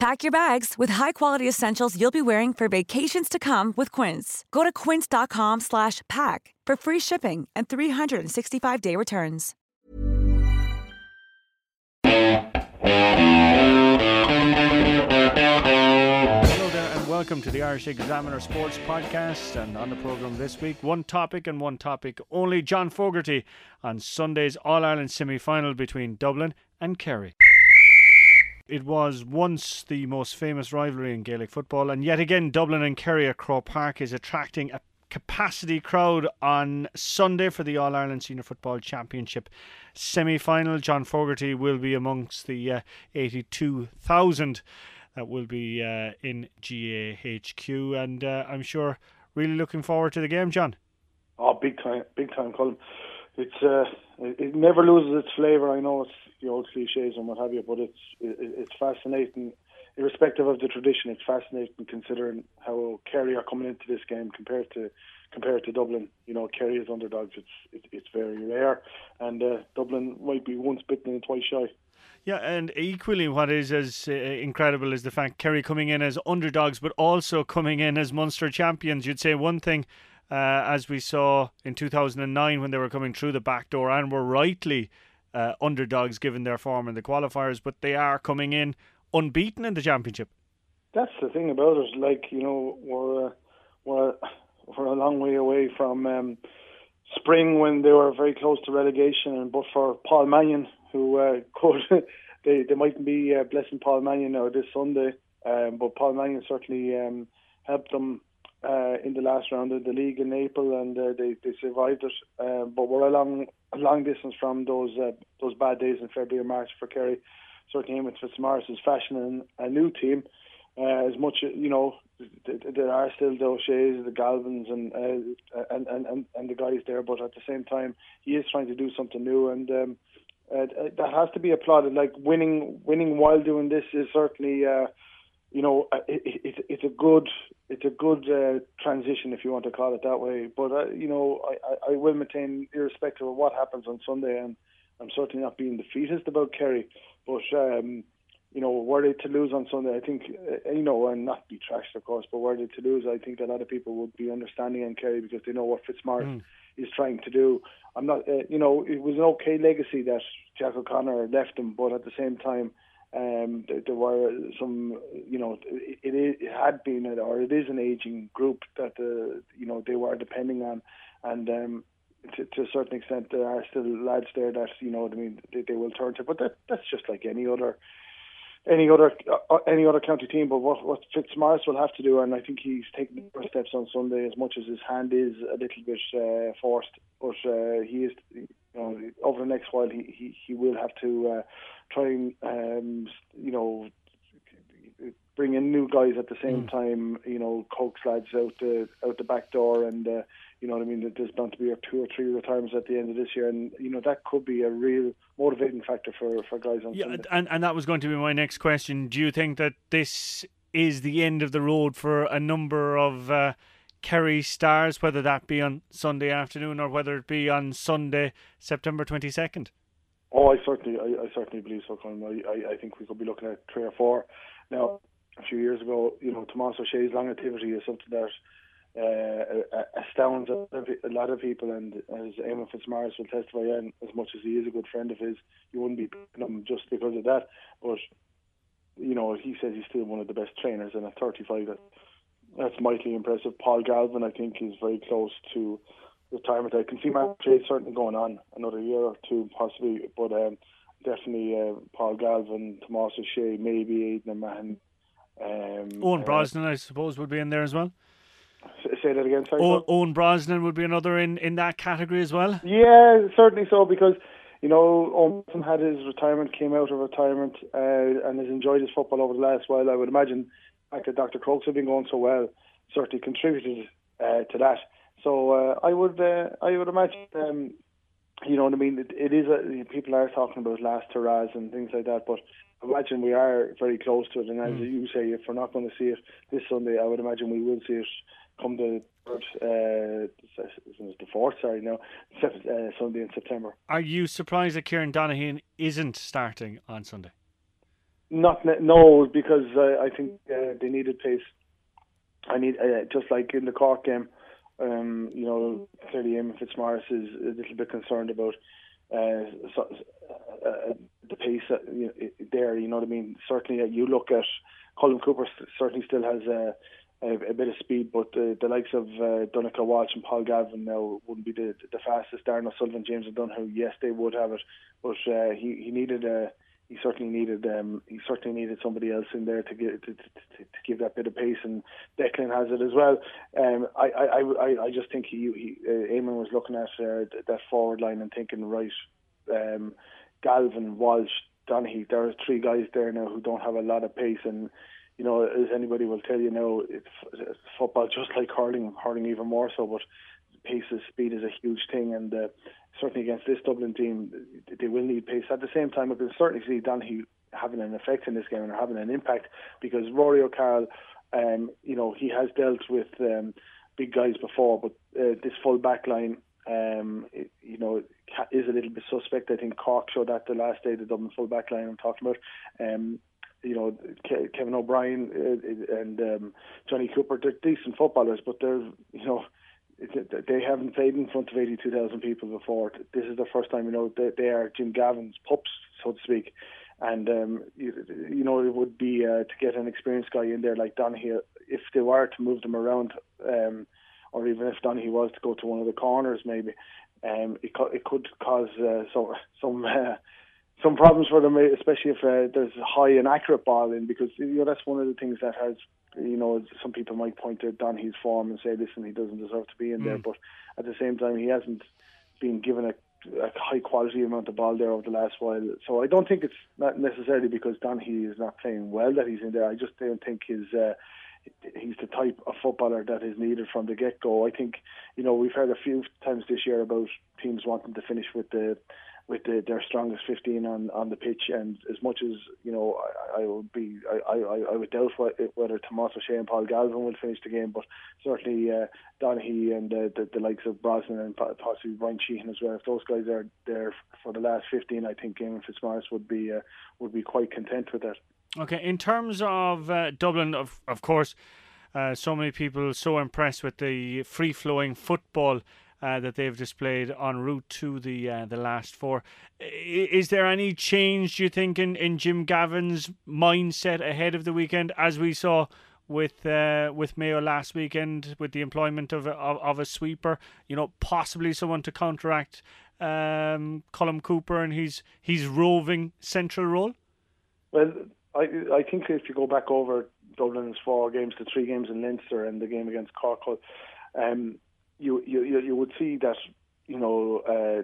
Pack your bags with high-quality essentials you'll be wearing for vacations to come with Quince. Go to quince.com slash pack for free shipping and 365-day returns. Hello there, and welcome to the Irish Examiner Sports Podcast. And on the programme this week, one topic and one topic only John Fogarty on Sunday's All Ireland semi final between Dublin and Kerry. It was once the most famous rivalry in Gaelic football, and yet again, Dublin and Kerry at Croke Park is attracting a capacity crowd on Sunday for the All Ireland Senior Football Championship semi final. John Fogarty will be amongst the uh, 82,000 that will be uh, in GAHQ, and uh, I'm sure really looking forward to the game, John. Oh, big time, big time, Colin. It's uh, it, never loses its flavour. I know it's the old cliches and what have you, but it's it, it's fascinating. Irrespective of the tradition, it's fascinating considering how Kerry are coming into this game compared to compared to Dublin. You know, Kerry is underdogs. It's it, it's very rare, and uh, Dublin might be once bitten and twice shy. Yeah, and equally, what is as uh, incredible is the fact Kerry coming in as underdogs, but also coming in as Munster champions. You'd say one thing, uh, as we saw in 2009 when they were coming through the back door and were rightly uh, underdogs given their form in the qualifiers, but they are coming in unbeaten in the championship. That's the thing about it. Like you know, we're uh, we're we're a long way away from um, spring when they were very close to relegation, and but for Paul Mannion, who uh, could they they mightn't be uh, blessing Paul Mannion now this Sunday, um, but Paul Mannion certainly um, helped them uh, in the last round of the league in April, and uh, they they survived it. Uh, but we're a long a long distance from those uh, those bad days in February and March for Kerry. Certainly, Eamon Fitzmaurice is fashioning a new team. Uh, as much you know, there are still the O'Shea's, the Galvins, and, uh, and and and and the guys there. But at the same time, he is trying to do something new, and um, that has to be applauded. Like winning, winning while doing this is certainly, you know, it, it, it's a good, it's a good uh, transition if you want to call it that way. But uh, you know, I, I will maintain, irrespective of what happens on Sunday, and I'm certainly not being defeatist about Kerry, but. Um, you know, were they to lose on Sunday, I think, uh, you know, and not be trashed, of course, but were they to lose, I think a lot of people would be understanding on Kerry because they know what Fitzmaurice mm. is trying to do. I'm not, uh, you know, it was an okay legacy that Jack O'Connor left him, but at the same time, um, there, there were some, you know, it, it, had been or it is an aging group that uh, you know they were depending on, and um, to, to a certain extent there are still lads there that you know, I mean, they, they will turn to, but that that's just like any other any other uh, any other county team. But what what Fitzmaurice will have to do, and I think he's taking the first steps on Sunday, as much as his hand is a little bit uh, forced, but uh, he is. You know, over the next while, he, he, he will have to uh, try and um, you know bring in new guys at the same mm. time. You know, coax lads out the out the back door, and uh, you know what I mean. There's bound to be two or three retirements at the end of this year, and you know that could be a real motivating factor for for guys on yeah, Sunday. and and that was going to be my next question. Do you think that this is the end of the road for a number of uh, Kerry stars, whether that be on Sunday afternoon or whether it be on Sunday, September twenty second? Oh, I certainly, I, I certainly believe so, Colin. I, I, I think we could be looking at three or four. Now, a few years ago, you know, Tomas O'Shea's long activity is something that uh, astounds a lot of people. And as Eamon Fitzmaurice will testify and as much as he is a good friend of his, you wouldn't be picking him just because of that. But you know, he says he's still one of the best trainers, and at 35, that, that's mightily impressive. Paul Galvin, I think, is very close to retirement. I can see Mark Trade certainly going on another year or two, possibly, but um, definitely uh, Paul Galvin, Tomas O'Shea, maybe Aidan Mahan. Um, Eoin uh, Brosnan, I suppose, would be in there as well. Say that again, sorry. Eoin, Eoin Brosnan would be another in, in that category as well. Yeah, certainly so because you know Eoin had his retirement, came out of retirement, uh, and has enjoyed his football over the last while. I would imagine, like Dr. Crokes have been going so well, certainly contributed uh, to that. So uh, I would uh, I would imagine um, you know what I mean. It, it is a, people are talking about last hurrahs and things like that, but imagine we are very close to it. And as mm. you say, if we're not going to see it this Sunday, I would imagine we will see it come the third, uh, the fourth, sorry, no, uh, Sunday in September. Are you surprised that Kieran Donaghy isn't starting on Sunday? Not no, because uh, I think uh, they needed pace. I need uh, just like in the Cork game. Um, you know, clearly Eamon Fitzmaurice is a little bit concerned about uh, so, uh, the pace uh, you know, there. You know what I mean? Certainly, uh, you look at Colm Cooper. Certainly, still has a, a, a bit of speed, but the, the likes of uh, Donncha Walsh and Paul Galvin now wouldn't be the the fastest. Darren O'Sullivan, James O'Donoghue, yes, they would have it, but uh, he he needed a he certainly needed um, he certainly needed somebody else in there to give to, to, to, to give that bit of pace, and Declan has it as well. Um, I, I, I, I just think he, he uh, Eamon was looking at uh, that forward line and thinking right, um, Galvin, Walsh, Donaghy. There are three guys there now who don't have a lot of pace, and you know as anybody will tell you now, it's, it's football just like hurling, hurling even more so, but pace and speed is a huge thing, and uh, certainly against this Dublin team, they will need pace. At the same time, I can certainly see Donaghy having an effect in this game and having an impact because Rory O'Carroll, um, you know, he has dealt with um, big guys before, but uh, this full back line, um, it, you know, is a little bit suspect. I think Cork showed that the last day, the Dublin full back line I'm talking about. Um, you know, Ke- Kevin O'Brien uh, and um, Johnny Cooper, they're decent footballers, but they're, you know, they haven't played in front of 82,000 people before. This is the first time, you know, they, they are Jim Gavin's pups, so to speak. And, um, you, you know, it would be uh, to get an experienced guy in there like Donaghy, if they were to move them around, um, or even if Donaghy was to go to one of the corners, maybe, um, it, co- it could cause uh, some, some uh, some problems for them, especially if uh, there's a high and accurate ball in, because you know that's one of the things that has, you know, some people might point to Donaghy's form and say, listen, he doesn't deserve to be in mm. there, but at the same time, he hasn't been given a, a high quality amount of ball there over the last while. So I don't think it's not necessarily because Donaghy is not playing well that he's in there. I just don't think his. Uh, he's the type of footballer that is needed from the get go. I think, you know, we've heard a few times this year about teams wanting to finish with the with the, their strongest 15 on, on the pitch. And as much as you know, I, I would be, I, I, I would doubt whether Tomas O'Shea and Paul Galvin will finish the game, but certainly uh, Donaghy and uh, the, the likes of Brosnan and possibly Bryan Sheehan as well. If those guys are there for the last 15, I think Eamon Fitzmaurice would be uh, would be quite content with that. Okay, in terms of uh, Dublin, of of course. Uh, so many people so impressed with the free flowing football uh, that they've displayed en route to the uh, the last four. Is there any change, do you think, in, in Jim Gavin's mindset ahead of the weekend, as we saw with uh, with Mayo last weekend, with the employment of a, of, of a sweeper, you know, possibly someone to counteract um, Colm Cooper and his his roving central role? Well, I I think if you go back over Dublin's four games, the three games in Leinster and the game against Cork, um, you you you would see that you know uh,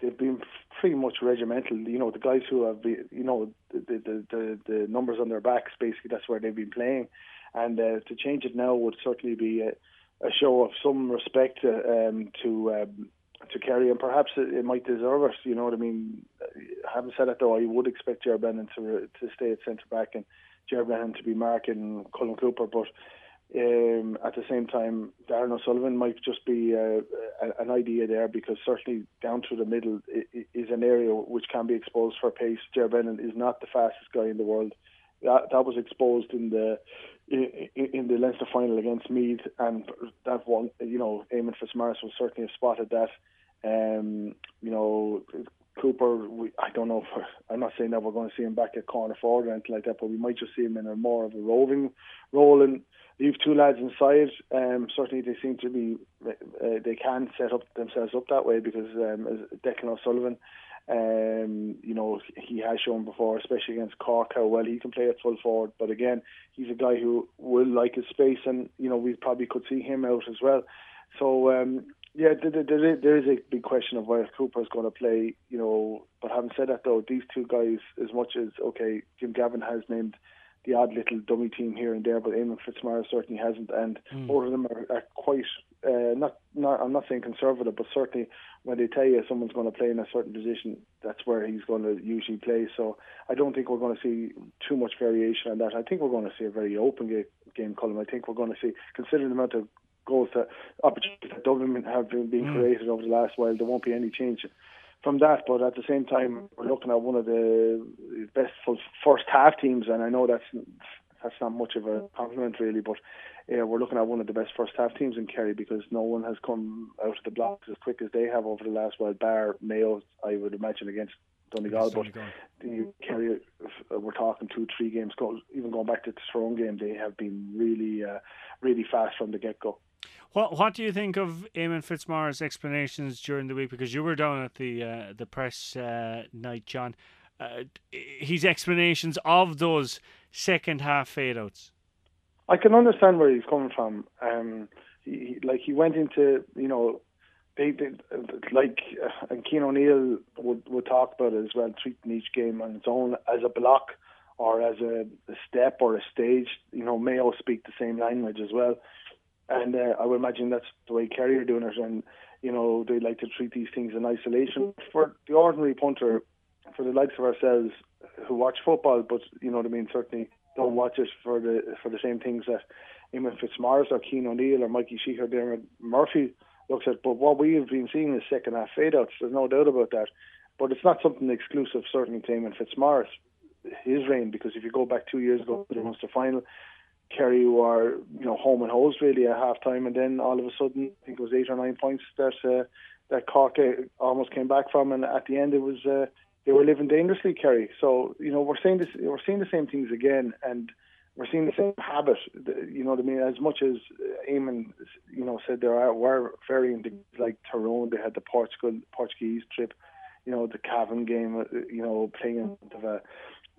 they've been pretty much regimental. You know the guys who have been, you know the the the, the numbers on their backs basically that's where they've been playing, and uh, to change it now would certainly be a, a show of some respect uh, um, to. Um, to Kerry, and perhaps it, it, might deserve it. You know what I mean. Having said that, though, I would expect Ger Brennan to to stay at centre back and Ger Brennan to be marking Colm Cooper, but um, at the same time, Darren O'Sullivan might just be uh, an idea there because certainly down through the middle is an area which can be exposed for pace. Ger Brennan is not the fastest guy in the world. That that was exposed in the in, the Leinster final against Meath, and that one, you know, Eamon Fitzmaurice will certainly have spotted that. Um, you know, Cooper, we, I don't know. If, I'm not saying that we're going to see him back at corner forward or anything like that, but we might just see him in a more of a roving role. And leave two lads inside. Um, certainly, they seem to be uh, they can set up themselves up that way because um, Declan O'Sullivan, um, you know, he has shown before, especially against Cork, how well he can play at full forward. But again, he's a guy who will like his space, and you know, we probably could see him out as well. So um, yeah, there, is a big question of where Cooper is going to play. You know, but having said that, though, these two guys, as much as okay, Jim Gavin has named the odd little dummy team here and there, but Eamon Fitzmaurice certainly hasn't, and mm. both of them are, are quite uh, not not I'm not saying conservative, but certainly when they tell you someone's going to play in a certain position, that's where he's going to usually play. So I don't think we're going to see too much variation on that. I think we're going to see a very open game, game Colin. I think we're going to see, considering the amount of goals that opportunities that Dublin have been being mm. created over the last while, there won't be any change from that. But at the same time, we're looking at one of the best first half teams, and I know that's that's not much of a compliment really, but yeah, we're looking at one of the best first half teams in Kerry because no one has come out of the blocks as quick as they have over the last while. Bar Mayo, I would imagine against Donegal, but the Kerry, uh, we're talking two, three games. Even going back to the Tyrone game, they have been really, uh, really fast from the get go. What What do you think of Eamon Fitzmaurice's explanations during the week? Because you were down at the uh, the press uh, night, John. Uh, his explanations of those second half fade outs. I can understand where he's coming from. Um, he, like he went into you know they, they like uh, and Cian O'Neill would would talk about it as well, treating each game on its own as a block or as a, a step or a stage. You know, Mayo speak the same language as well, and uh, I would imagine that's the way Kerry are doing it. And you know, they like to treat these things in isolation. For the ordinary punter, for the likes of ourselves who watch football, but you know what I mean, certainly don't watch it for the for the same things that Eamon Fitzmaurice or Cian O'Neill or Mikey Sheehy, Diarmuid Murphy looks at. But what we have been seeing is second half fade outs. There's no doubt about that. But it's not something exclusive, certainly to Eamon Fitzmaurice, his reign, because if you go back two years ago the Munster final, Kerry were you know home and hosed really at half time, and then all of a sudden, I think it was eight or nine points that uh, that Cork uh, almost came back from, and at the end it was. Uh, they were living dangerously, Kerry. So you know we're seeing this, we're seeing the same things again, and we're seeing the same habit. You know what I mean? As much as Eamon, you know, said there are, were varying like Tyrone, they had the Portugal Portuguese trip, you know, the Cavan game, uh, you know, playing in front of a,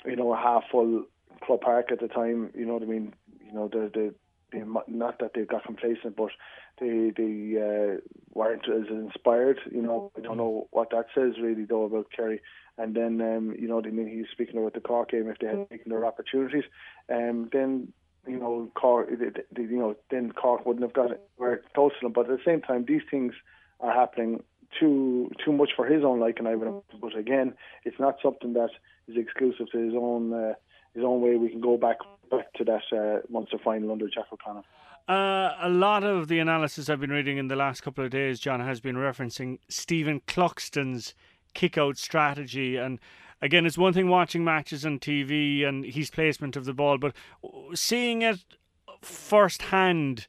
you know, a half full Croke Park at the time. You know what I mean? You know, the the they, not that they got complacent, but they they uh, weren't as inspired. You know, I don't know what that says really though about Kerry. And then um, you know, they, mean, he's speaking about the Cork game. If they had taken their opportunities, um, then you know, Cork, you know, then Cork wouldn't have got where close to them. But at the same time, these things are happening too too much for his own liking. I would, but again, it's not something that is exclusive to his own. Uh, his own way. We can go back back to that uh, Munster final under Jack O'Connor. Uh, a lot of the analysis I've been reading in the last couple of days, John, has been referencing Stephen Cluxton's kick-out strategy. And again it's one thing watching matches on TV and his placement of the ball but seeing it firsthand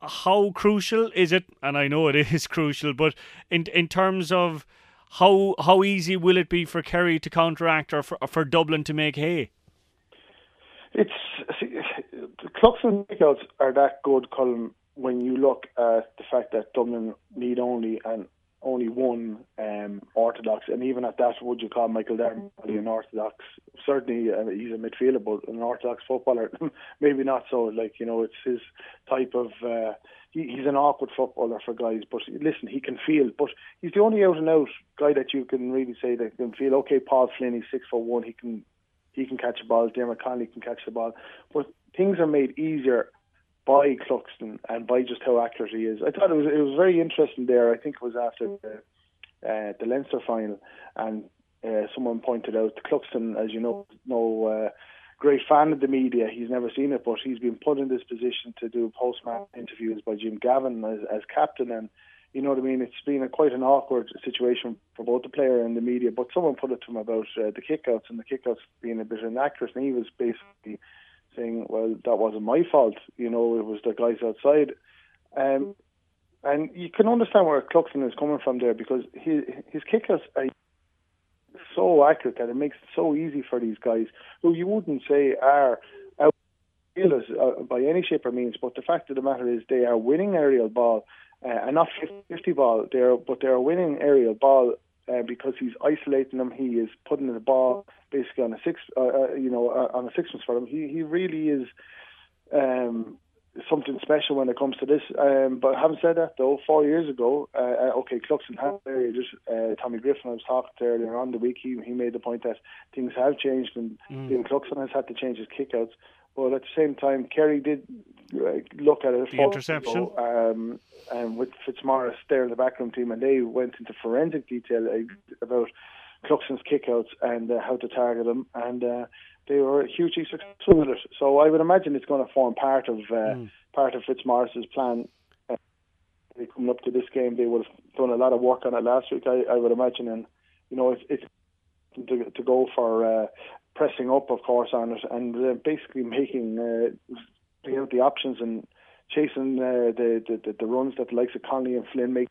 how crucial is it? And I know it is crucial but in in terms of how how easy will it be for Kerry to counteract or for, for Dublin to make hay it's see, the Cluxton kickouts are that good, Colin. When you look at the fact that Dublin need only and only one um, orthodox, and even at that, would you call Michael Dermody an orthodox? Certainly, uh, he's a midfielder, but an orthodox footballer, maybe not so. Like you know, it's his type of. Uh, he, he's an awkward footballer for guys, but listen, he can feel. But he's the only out and out guy that you can really say that can feel. Okay, Paul Flynn, he's six foot one, he can he can catch a ball, Diarmuid Connolly can catch the ball. But things are made easier by Cluxton and by just how accurate he is. I thought it was it was very interesting there. I think it was after the, uh, the Leinster final, and uh, someone pointed out Cluxton, as you know, no uh, great fan of the media. He's never seen it, but he's been put in this position to do post match interviews by Jim Gavin as, as captain and you know what I mean? It's been a, quite an awkward situation for both the player and the media. But someone put it to him about uh, the kickouts and the kickouts being a bit inaccurate, and he was basically saying, "Well, that wasn't my fault. You know, it was the guys outside." Um, and you can understand where Cluxton is coming from there because his his kickouts are so accurate that it makes it so easy for these guys who you wouldn't say are out uh, by any shape or means. But the fact of the matter is, they are winning aerial ball uh, and not 50 ball but they're winning aerial ball uh, because he's isolating them. He is putting the ball basically on a six, uh, uh, you know, uh, on a sixpence for them. He he really is um, something special when it comes to this. Um, but having said that, though, four years ago, uh, uh okay, Cluxton had just uh, Tommy Griffin. I was talking to earlier on the week. He he made the point that things have changed, and mm. Cluxton has had to change his kickouts. But at the same time, Kerry did like, look at it. The interception. Ago, um, and with Fitzmaurice there in the backroom team, and they went into forensic detail about Cluxton's kickouts and uh, how to target them, and uh, they were hugely successful with it. So I would imagine it's going to form part of uh, mm. part of Fitzmaurice's plan. Uh, coming up to this game, they would have done a lot of work on it last week. I, I would imagine, and you know, it's, it's to, to go for uh, pressing up, of course, on it, and uh, basically making uh, the options and chasing uh, the, the the runs that the likes of Connolly and Flynn make,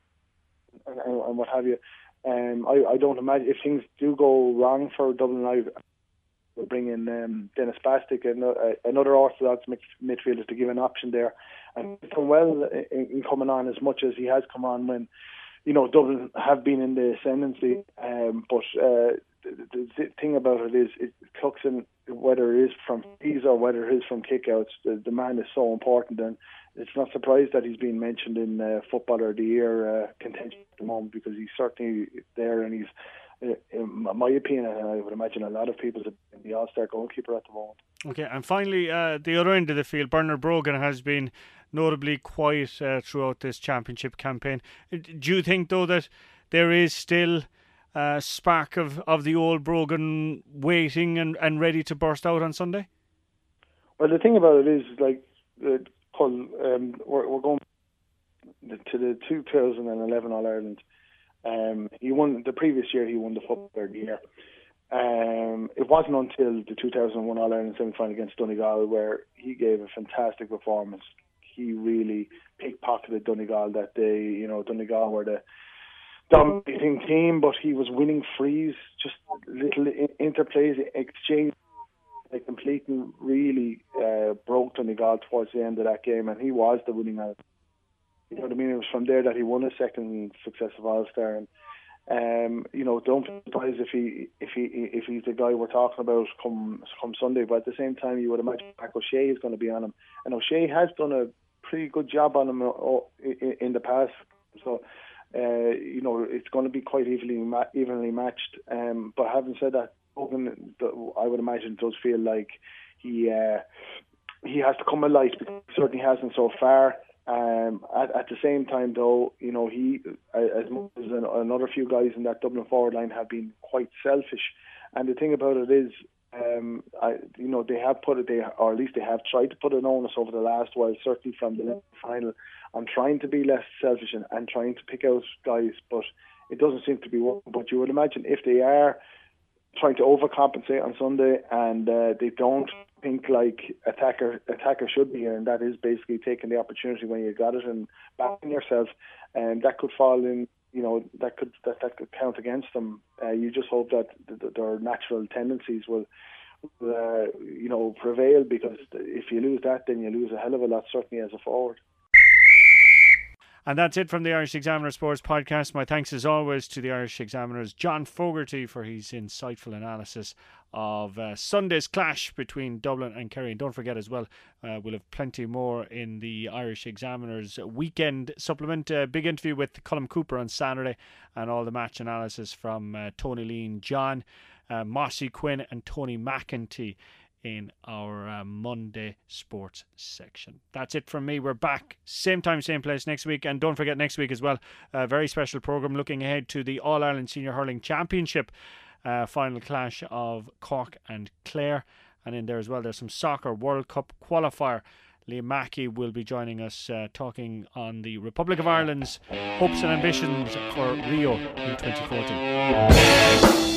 and, and what have you. Um, I, I don't imagine if things do go wrong for Dublin, I will bring in um, Denis Bastick, another orthodox midfielder, to give an option there. And he's done well in, in coming on as much as he has come on when you know, Dublin have been in the ascendancy, um, but uh, the, the, thing about it is, it, Cluxton, whether it is from fees or whether it is from kickouts, the, the man is so important, and it's not surprised that he's been mentioned in uh, Footballer of the Year uh, contention at the moment because he's certainly there, and he's, uh, in my opinion, and I would imagine a lot of people's the All Star goalkeeper at the moment. Okay, and finally, uh, the other end of the field, Bernard Brogan has been notably quiet uh, throughout this championship campaign. Do you think, though, that there is still uh, spark of, of the old Brogan waiting and, and ready to burst out on Sunday? Well, the thing about it is, like, uh, um, we're, we're going to the 2011 All Ireland. Um, he won the previous year. He won the football of the year. Um, it wasn't until the 2001 All Ireland semi final against Donegal where he gave a fantastic performance. He really pickpocketed Donegal that day. You know, Donegal were the dominating team, but he was winning frees, just little interplays, exchange. They completely really uh, broke Donegal towards the end of that game, and he was the winning out. You know what I mean? It was from there that he won a second successive All Star, and um, you know, don't be surprised if he if he if he's the guy we're talking about come come Sunday. But at the same time, you would imagine Mark O'Shea is going to be on him, and O'Shea has done a pretty good job on him uh, in the past. So uh, you know, it's going to be quite evenly evenly matched. Um, but having said that, Brogan, I would imagine does feel like he uh, he has to come alight because he certainly hasn't so far. Um, at, at the same time, though, you know, he as much as another few guys in that Dublin forward line have been quite selfish. And the thing about it is, um, I, you know, they have put it, they or at least they have tried to put an onus over the last while, certainly from the final, on trying to be less selfish and, and trying to pick out guys. But it doesn't seem to be working. But you would imagine if they are trying to overcompensate on Sunday and uh, they don't think like attacker attacker should be and that is basically taking the opportunity when you got it and backing yourself, and that could fall in you know that could that, that could count against them. Uh, you just hope that, that their natural tendencies will, uh, you know, prevail because if you lose that, then you lose a hell of a lot, certainly as a forward. And that's it from the Irish Examiner Sports Podcast. My thanks as always to the Irish Examiner's John Fogarty for his insightful analysis of uh, Sunday's clash between Dublin and Kerry. And don't forget as well, uh, we'll have plenty more in the Irish Examiner's weekend supplement. A big interview with Colm Cooper on Saturday and all the match analysis from uh, Tony Lean, John, uh, Mossy Quinn, and Tony McEntee in our uh, Monday sports section. That's it from me. We're back same time, same place next week. And don't forget, next week as well, a very special program looking ahead to the All Ireland Senior Hurling Championship uh, final clash of Cork and Clare. And in there as well, there's some soccer World Cup qualifier. Liam Mackey will be joining us uh, talking on the Republic of Ireland's hopes and ambitions for Rio in 2014.